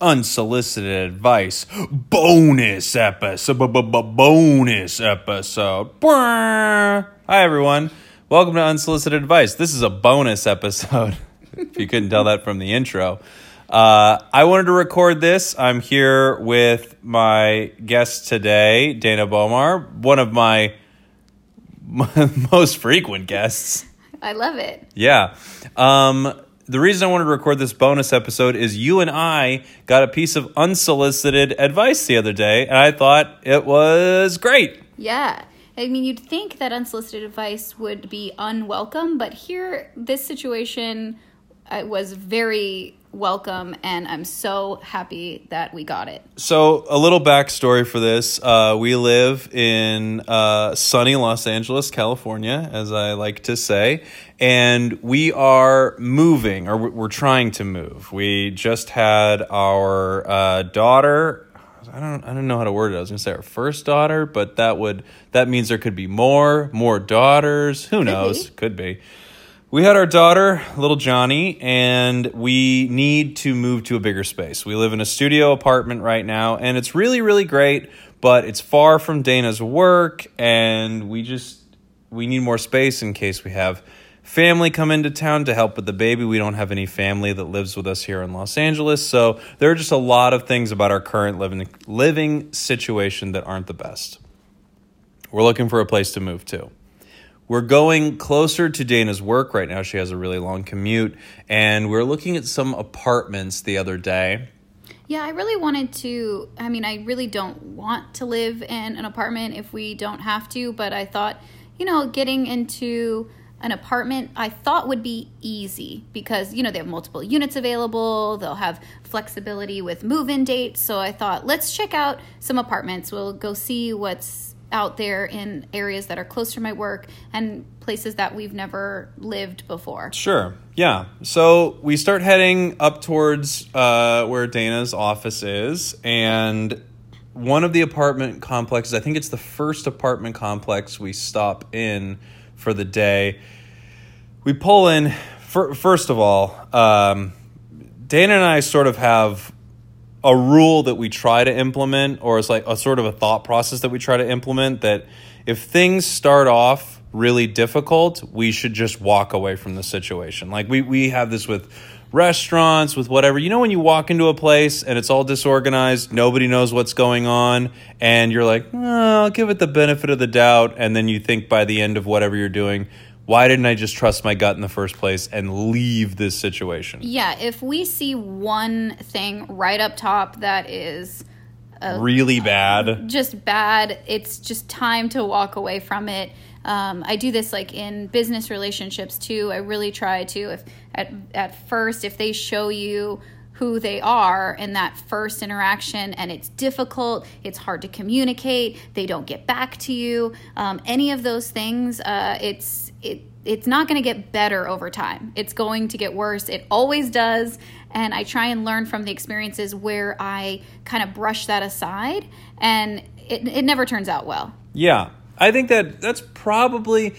unsolicited advice bonus episode. Bonus episode. Hi, everyone. Welcome to Unsolicited Advice. This is a bonus episode, if you couldn't tell that from the intro. Uh, I wanted to record this. I'm here with my guest today, Dana Bomar, one of my most frequent guests. I love it. Yeah. Um, the reason I wanted to record this bonus episode is you and I got a piece of unsolicited advice the other day, and I thought it was great. Yeah. I mean, you'd think that unsolicited advice would be unwelcome, but here, this situation uh, was very welcome, and I'm so happy that we got it. So, a little backstory for this uh, we live in uh, sunny Los Angeles, California, as I like to say, and we are moving, or we're trying to move. We just had our uh, daughter. I don't I don't know how to word it. I was gonna say our first daughter, but that would that means there could be more, more daughters. Who knows? Could be. We had our daughter, little Johnny, and we need to move to a bigger space. We live in a studio apartment right now, and it's really, really great, but it's far from Dana's work, and we just we need more space in case we have family come into town to help with the baby. We don't have any family that lives with us here in Los Angeles, so there are just a lot of things about our current living living situation that aren't the best. We're looking for a place to move to. We're going closer to Dana's work right now. She has a really long commute, and we're looking at some apartments the other day. Yeah, I really wanted to. I mean, I really don't want to live in an apartment if we don't have to, but I thought, you know, getting into an apartment I thought would be easy because, you know, they have multiple units available, they'll have flexibility with move in dates. So I thought, let's check out some apartments. We'll go see what's out there in areas that are close to my work and places that we've never lived before. Sure. Yeah. So we start heading up towards uh, where Dana's office is, and one of the apartment complexes, I think it's the first apartment complex we stop in for the day. We pull in, fir- first of all, um, Dana and I sort of have a rule that we try to implement, or it's like a sort of a thought process that we try to implement that if things start off really difficult, we should just walk away from the situation. Like we, we have this with restaurants, with whatever. You know, when you walk into a place and it's all disorganized, nobody knows what's going on, and you're like, oh, I'll give it the benefit of the doubt. And then you think by the end of whatever you're doing, why didn't I just trust my gut in the first place and leave this situation? Yeah, if we see one thing right up top that is uh, really bad. just bad, it's just time to walk away from it. Um, I do this like in business relationships too. I really try to if at at first if they show you who they are in that first interaction and it's difficult it's hard to communicate they don't get back to you um, any of those things uh, it's it it's not going to get better over time. It's going to get worse. It always does. And i try and learn from the experiences where i kind of brush that aside and it, it never turns out well. Yeah, I think that that's probably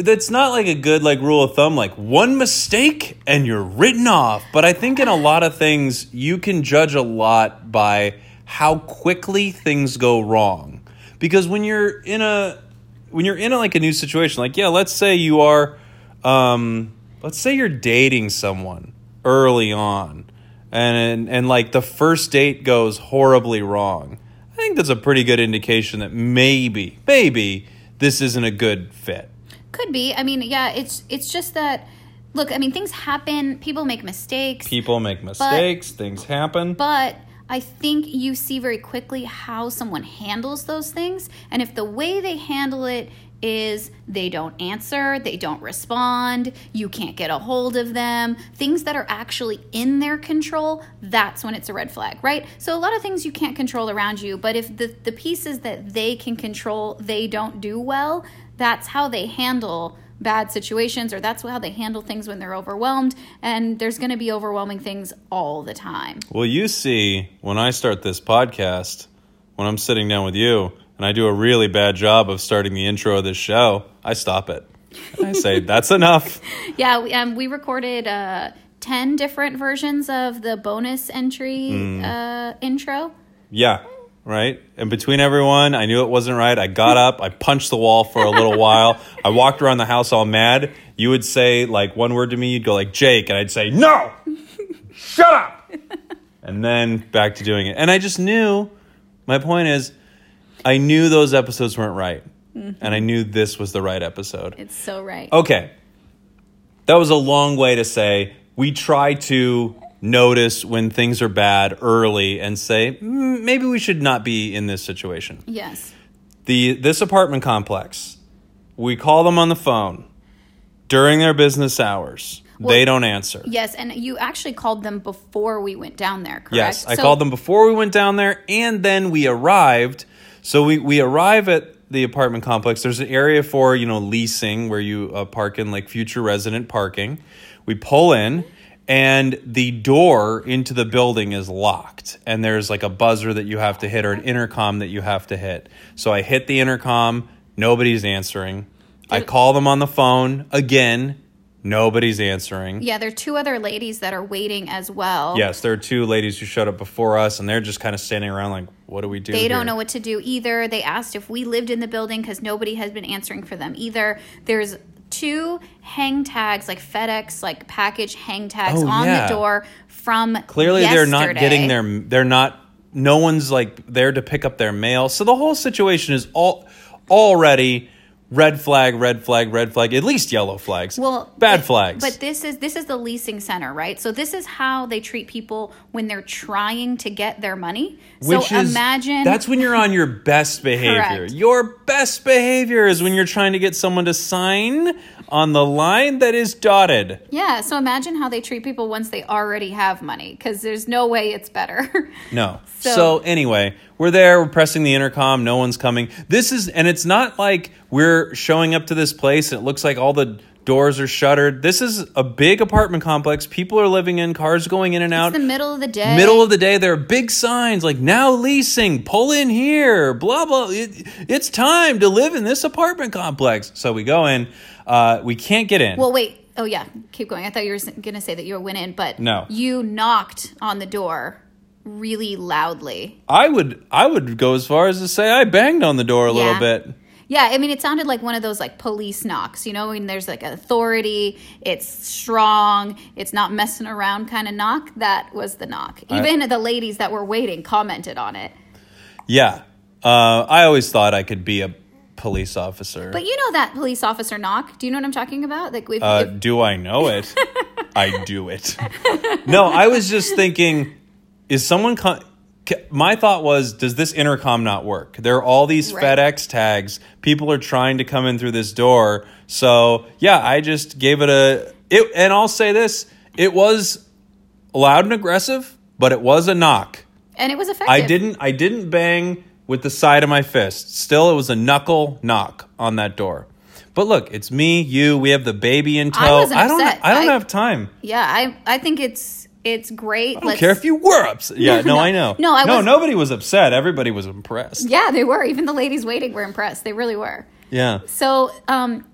that's not like a good like rule of thumb like one mistake and you're written off. But i think in a lot of things you can judge a lot by how quickly things go wrong. Because when you're in a when you're in a, like a new situation like yeah let's say you are um let's say you're dating someone early on and and, and like the first date goes horribly wrong think that's a pretty good indication that maybe maybe this isn't a good fit. Could be. I mean, yeah, it's it's just that look, I mean, things happen, people make mistakes, people make mistakes. Things happen. But I think you see very quickly how someone handles those things. And if the way they handle it is they don't answer, they don't respond, you can't get a hold of them, things that are actually in their control, that's when it's a red flag, right? So a lot of things you can't control around you, but if the, the pieces that they can control, they don't do well, that's how they handle bad situations or that's how they handle things when they're overwhelmed and there's going to be overwhelming things all the time. Well, you see, when I start this podcast, when I'm sitting down with you and I do a really bad job of starting the intro of this show, I stop it. I say, that's enough. Yeah, we, um, we recorded uh, 10 different versions of the bonus entry Hmm. uh, intro. Yeah, right. And between everyone, I knew it wasn't right. I got up, I punched the wall for a little while. I walked around the house all mad. You would say like one word to me, you'd go like Jake, and I'd say no, shut up, and then back to doing it. And I just knew. My point is, I knew those episodes weren't right, and I knew this was the right episode. It's so right. Okay. That was a long way to say we try to notice when things are bad early and say "Mm, maybe we should not be in this situation. Yes. The this apartment complex, we call them on the phone during their business hours. they don't answer. Yes, and you actually called them before we went down there, correct? Yes, I So- called them before we went down there, and then we arrived. So we we arrive at the apartment complex. There's an area for you know leasing where you uh, park in like future resident parking. We pull in, and the door into the building is locked, and there's like a buzzer that you have to hit or an intercom that you have to hit. So I hit the intercom. Nobody's answering. I call them on the phone again. Nobody's answering. Yeah, there are two other ladies that are waiting as well. Yes, there are two ladies who showed up before us, and they're just kind of standing around like, "What do we do?" They don't here?" know what to do either. They asked if we lived in the building because nobody has been answering for them either. There's two hang tags, like FedEx, like package hang tags Oh, on yeah. the door from Clearly, they're not getting their. They're not. No one's like there to pick up their mail. So the whole situation is all already red flag, red flag, red flag. At least yellow flags. well bad but- flags. But this is this is the leasing center, right? So this is how they treat people when they're trying to get their money. Which so is imagine that's when you're on your best behavior. Correct. Your best behavior is when you're trying to get someone to sign on the line that is dotted. Yeah, so imagine how they treat people once they already have money because there's no way it's better. No. So, So- anyway, we're there, we're pressing the intercom, no one's coming. This is and it's not like we're showing up to this place and it looks like all the doors are shuttered. This is a big apartment complex. People are living in, cars going in and out. it's the middle of the day. Middle of the day, there are big signs like now leasing, pull in here, blah, blah. It, it's time to live in this apartment complex. So we go in, uh, we can't get in. Well, wait. Oh yeah, keep going. I thought you were going to say that you went in, but No. you knocked on the door really loudly. I would I would go as far as to say I banged on the door a little bit. Yeah, I mean, it sounded like one of those like police knocks. You know, when there's like authority, it's strong, it's not messing around kind of knock. That was the knock. Even the ladies that were waiting commented on it. Yeah. Uh, I always thought I could be a police officer. But you know that police officer knock. Do you know what I'm talking about? Like, if, uh, if- do I know it? I do it. No, I was just thinking, is someone. Con- my thought was, does this intercom not work? There are all these Right. FedEx tags. People are trying to come in through this door. So, yeah, I just gave it a. It, and I'll say this it was loud and aggressive, but it was a knock. and it was effective. I didn't I didn't bang with the side of my fist. Still it was a knuckle knock on that door. But look, it's me, you, we have the baby in tow. wasn't I don't upset. I don't I- have time. Yeah, I I think it's it's great. I don't care if you were upset. Yeah, no, No, I know. no, I no, was- nobody was upset. Everybody was impressed. Yeah, they were. Even the ladies waiting were impressed. They really were. Yeah. So, um,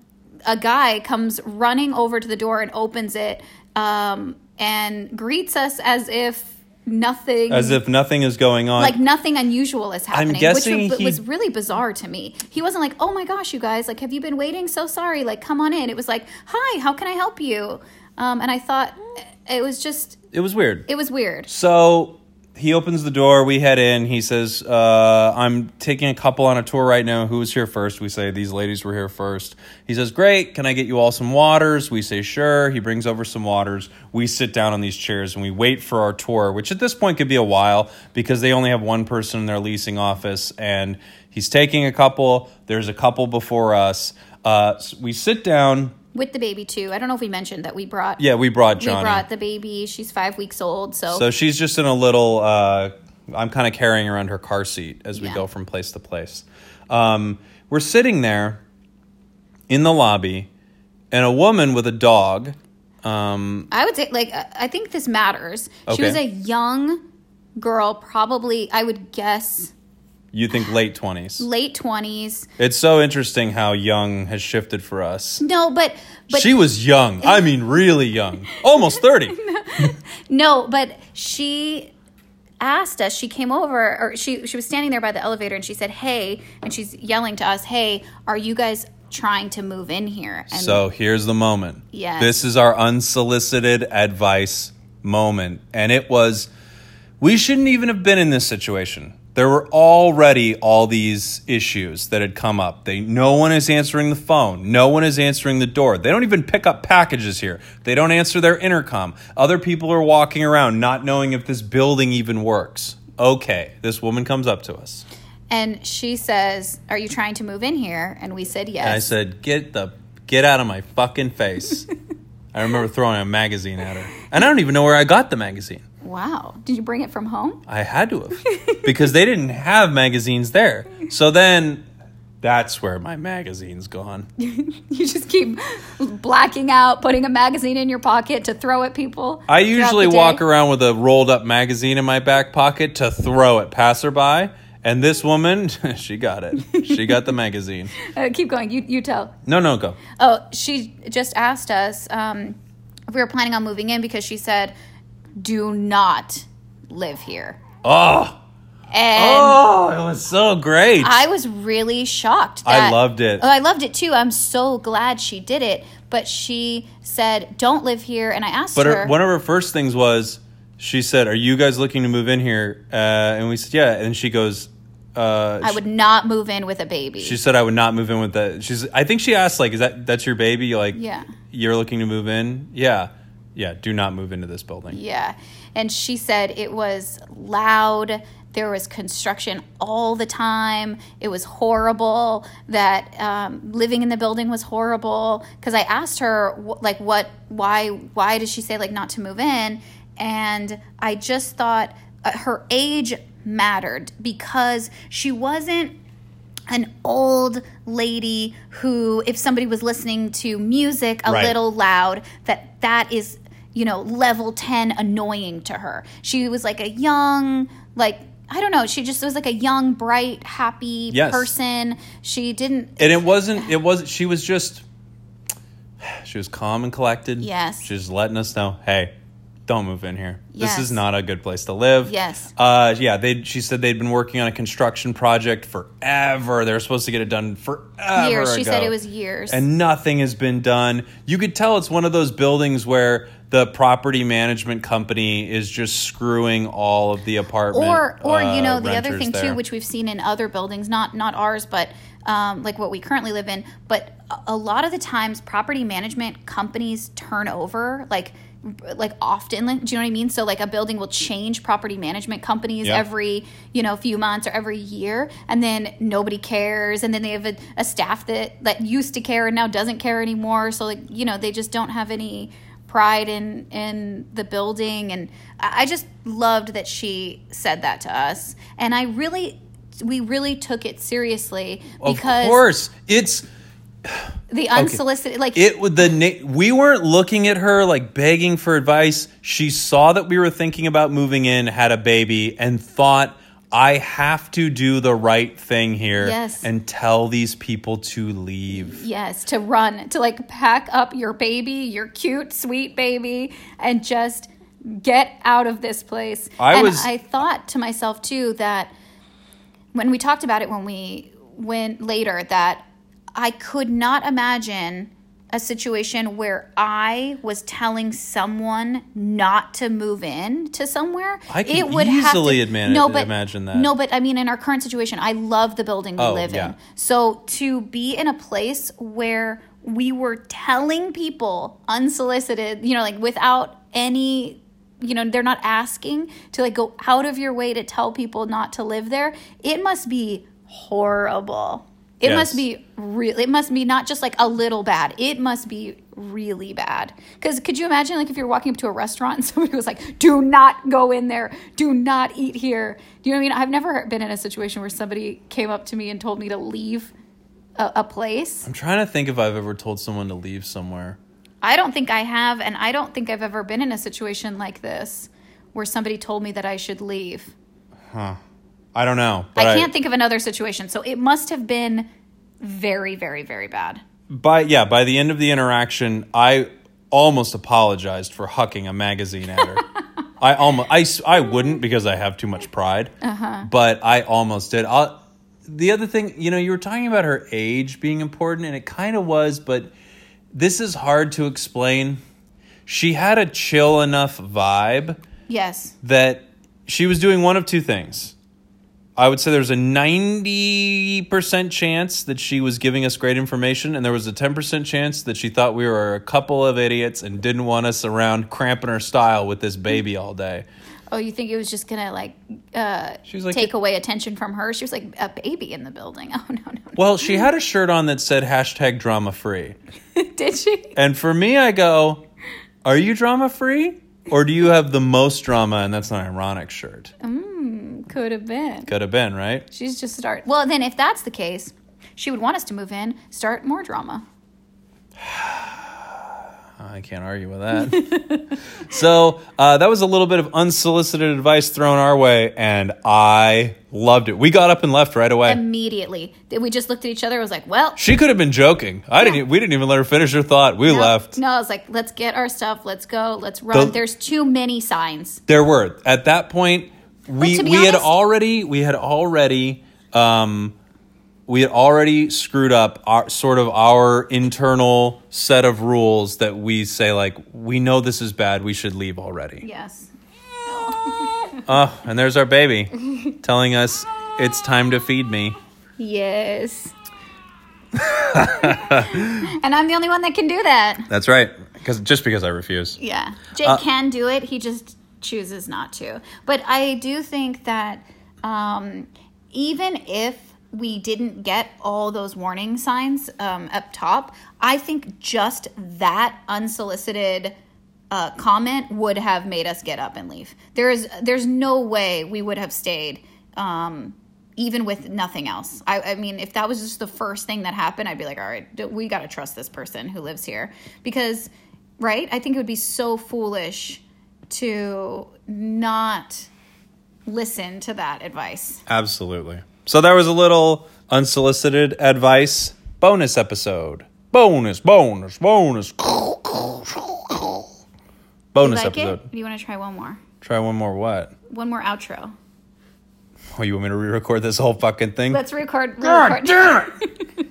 a guy comes running over to the door and opens it um, and greets us as if nothing. As if nothing is going on. like nothing unusual is happening, I'm guessing which he- was, was really bizarre to me. He wasn't like, "Oh my gosh, you guys! Like, have you been waiting? So sorry. Like, come on in." It was like, "Hi, how can I help you?" Um, and I thought it was just, it was weird. it was weird. So he opens the door. We head in. He says, uh, "I'm taking a couple on a tour right now. Who's here first? We say these ladies were here first. He says, "Great. Can I get you all some waters?" We say, "Sure." He brings over some waters. We sit down on these chairs and we wait for our tour, which at this point could be a while because they only have one person in their leasing office, and he's taking a couple. There's a couple before us. Uh, s- we sit down. With the baby too. I don't know if we mentioned that we brought. Yeah, we brought we brought the baby. She's five weeks old, so, So she's just in a little. Uh, I'm kind of carrying around her car seat as we Yeah. go from place to place. Um, we're sitting there in the lobby, and a woman with a dog. Um, I would say, like, I I think this matters. She was a young girl, probably, I would guess You think late 20s. late 20s. It's so interesting how young has shifted for us. No, but but she was young. I mean, really young. Almost 30. No, but she asked us. She came over, or she she was standing there by the elevator, and she said, "Hey," and she's yelling to us, "Hey, are you guys trying to move in here?" And So here's the moment. Yes. This is our unsolicited advice moment. And it was, we shouldn't even have been in this situation. There were already all these issues that had come up. They, no one is answering the phone. No one is answering the door. They don't even pick up packages here. They don't answer their intercom. Other people are walking around not knowing if this building even works. Okay, this woman comes up to us. and she says, "Are you trying to move in here?" And we said yes. And I said, "Get the get out of my fucking face." I remember throwing a magazine at her. And I don't even know where I got the magazine. "Wow, did you bring it from home?" I had to have because they didn't have magazines there. So then that's where my magazine's gone. You just keep blacking out, putting a magazine in your pocket to throw at people. I usually walk around with a rolled up magazine in my back pocket to throw at passerby. And this woman, she got it. She got the magazine. Uh, keep going. You you tell. No, no, go. Oh, she just asked us um, if we were planning on moving in because she said, "Do not live here." Oh, And oh, it was so great. I was really shocked. I loved it. Oh, I loved it too. I'm so glad she did it. But she said, "Don't live here." And I asked But her, her, one of her first things was, she said, "Are you guys looking to move in here?" Uh, and we said, "Yeah." And she goes, uh, "I would not move in with a baby." She said I would not move in with that. She's. I think she asked like, "Is that that's your baby?" Like, Yeah. you're looking to move in. Yeah, yeah. Do not move into this building. Yeah. And she said it was loud. There was construction all the time. It was horrible. That um, living in the building was horrible. Because I asked her, like, what, why, why does she say like not to move in? And I just thought uh, her age mattered because she wasn't an old lady who if somebody was listening to music a Right. little loud that that is you know level 10 annoying to her she was like a young like i don't know she just was like a young bright happy Yes. person she didn't And it wasn't. It wasn't. She was just. She was calm and collected. Yes. She's letting us know, hey, don't move in here. This is not a good place to live. Yes. Uh, yeah. They. She said they'd been working on a construction project forever. They were supposed to get it done forever. years she said it was years and nothing has been done. You could tell it's one of those buildings where the property management company is just screwing all of the apartment or or uh, you know the other thing there. too which we've seen in other buildings not not ours but um, like what we currently live in but a lot of the times property management companies turn over like like often like, do you know what i mean? So like a building will change property management companies Yep. every you know few months or every year and then nobody cares and then they have a, a staff that that used to care and now doesn't care anymore. So like you know they just don't have any pride in in the building and I I just loved that she said that to us. And I really we really took it seriously because of course. It's the unsolicited like it would the we weren't looking at her like begging for advice. She saw that we were thinking about moving in had a baby and thought i have to do the right thing here Yes. and tell these people to leave. Yes to run to like pack up your baby your cute sweet baby and just get out of this place. I and was- I thought to myself too that when we talked about it when we went later that I could not imagine a situation where I was telling someone not to move in to somewhere. I can easily adman- imagine that. No, but I mean, in our current situation, I love the building we Oh, live yeah. in. So to be in a place where we were telling people unsolicited, you know, like without any, you know, they're not asking to like go out of your way to tell people not to live there, it must be horrible. It Yes. must be real. It must be not just like a little bad. It must be really bad. Because could you imagine, like, if you're walking up to a restaurant and somebody was like, "Do not go in there. Do not eat here." Do you know what I mean? I've never been in a situation where somebody came up to me and told me to leave a, a place. i'm trying to think if i've ever told someone to leave somewhere I don't think I have, and I don't think I've ever been in a situation like this where somebody told me that I should leave. I don't know. I can't think of another situation. So it must have been very, very, very bad. by yeah, by the end of the interaction, I almost apologized for hucking a magazine at her. I almost I, I wouldn't because I have too much pride. Uh-huh. But I almost did. I'll, the other thing, you know, you were talking about her age being important and it kind of was, but this is hard to explain. She had a chill enough vibe Yes. that she was doing one of two things. I would say there's a 90% chance that she was giving us great information, and there was a 10% chance that she thought we were a couple of idiots and didn't want us around cramping her style with this baby all day. Oh, you think it was just gonna like uh, She was like- take away attention from her? She was like a baby in the building. Oh no, no. Well, she had a shirt on that said hashtag drama free. Did she? And for me, I go, Are you drama free? Or do you have the most drama and that's an ironic shirt? Could have been. Could have been, right? She's just start. Well, then if that's the case, she would want us to move in, start more drama. I can't argue with that. so uh, that was a little bit of unsolicited advice thrown our way, and I loved it. We got up and left right away. Immediately, we just looked at each other. I was like, well, she could have been joking. I didn't. e, We didn't even let her finish her thought. We no, left. No, I was like, let's get our stuff. Let's go. Let's run. The- There's too many signs. There were at that point. We we had already we had already um, we had already screwed up our sort of our internal set of rules that we say like we know this is bad. We should leave already. Yes. Oh, and there's our baby telling us it's time to feed me. Yes. and I'm the only one that can do that. That's right. Because just because I refuse. Yeah. Jake Uh, can do it. He just chooses not to. But I do think that um, even if we didn't get all those warning signs um, up top, I think just that unsolicited uh, comment would have made us get up and leave. There is, there's no way we would have stayed. Um, even with nothing else. I, I mean, if that was just the first thing that happened, I'd be like, all right, we got to trust this person who lives here. Because, right? I think it would be so foolish to not listen to that advice. Absolutely. So there was a little unsolicited advice bonus episode. Bonus, bonus, bonus. Bonus you like episode. it? Do you want to try one more? Try one more what? One more outro. Oh, you want me to re record this whole fucking thing? Let's record. God damn it!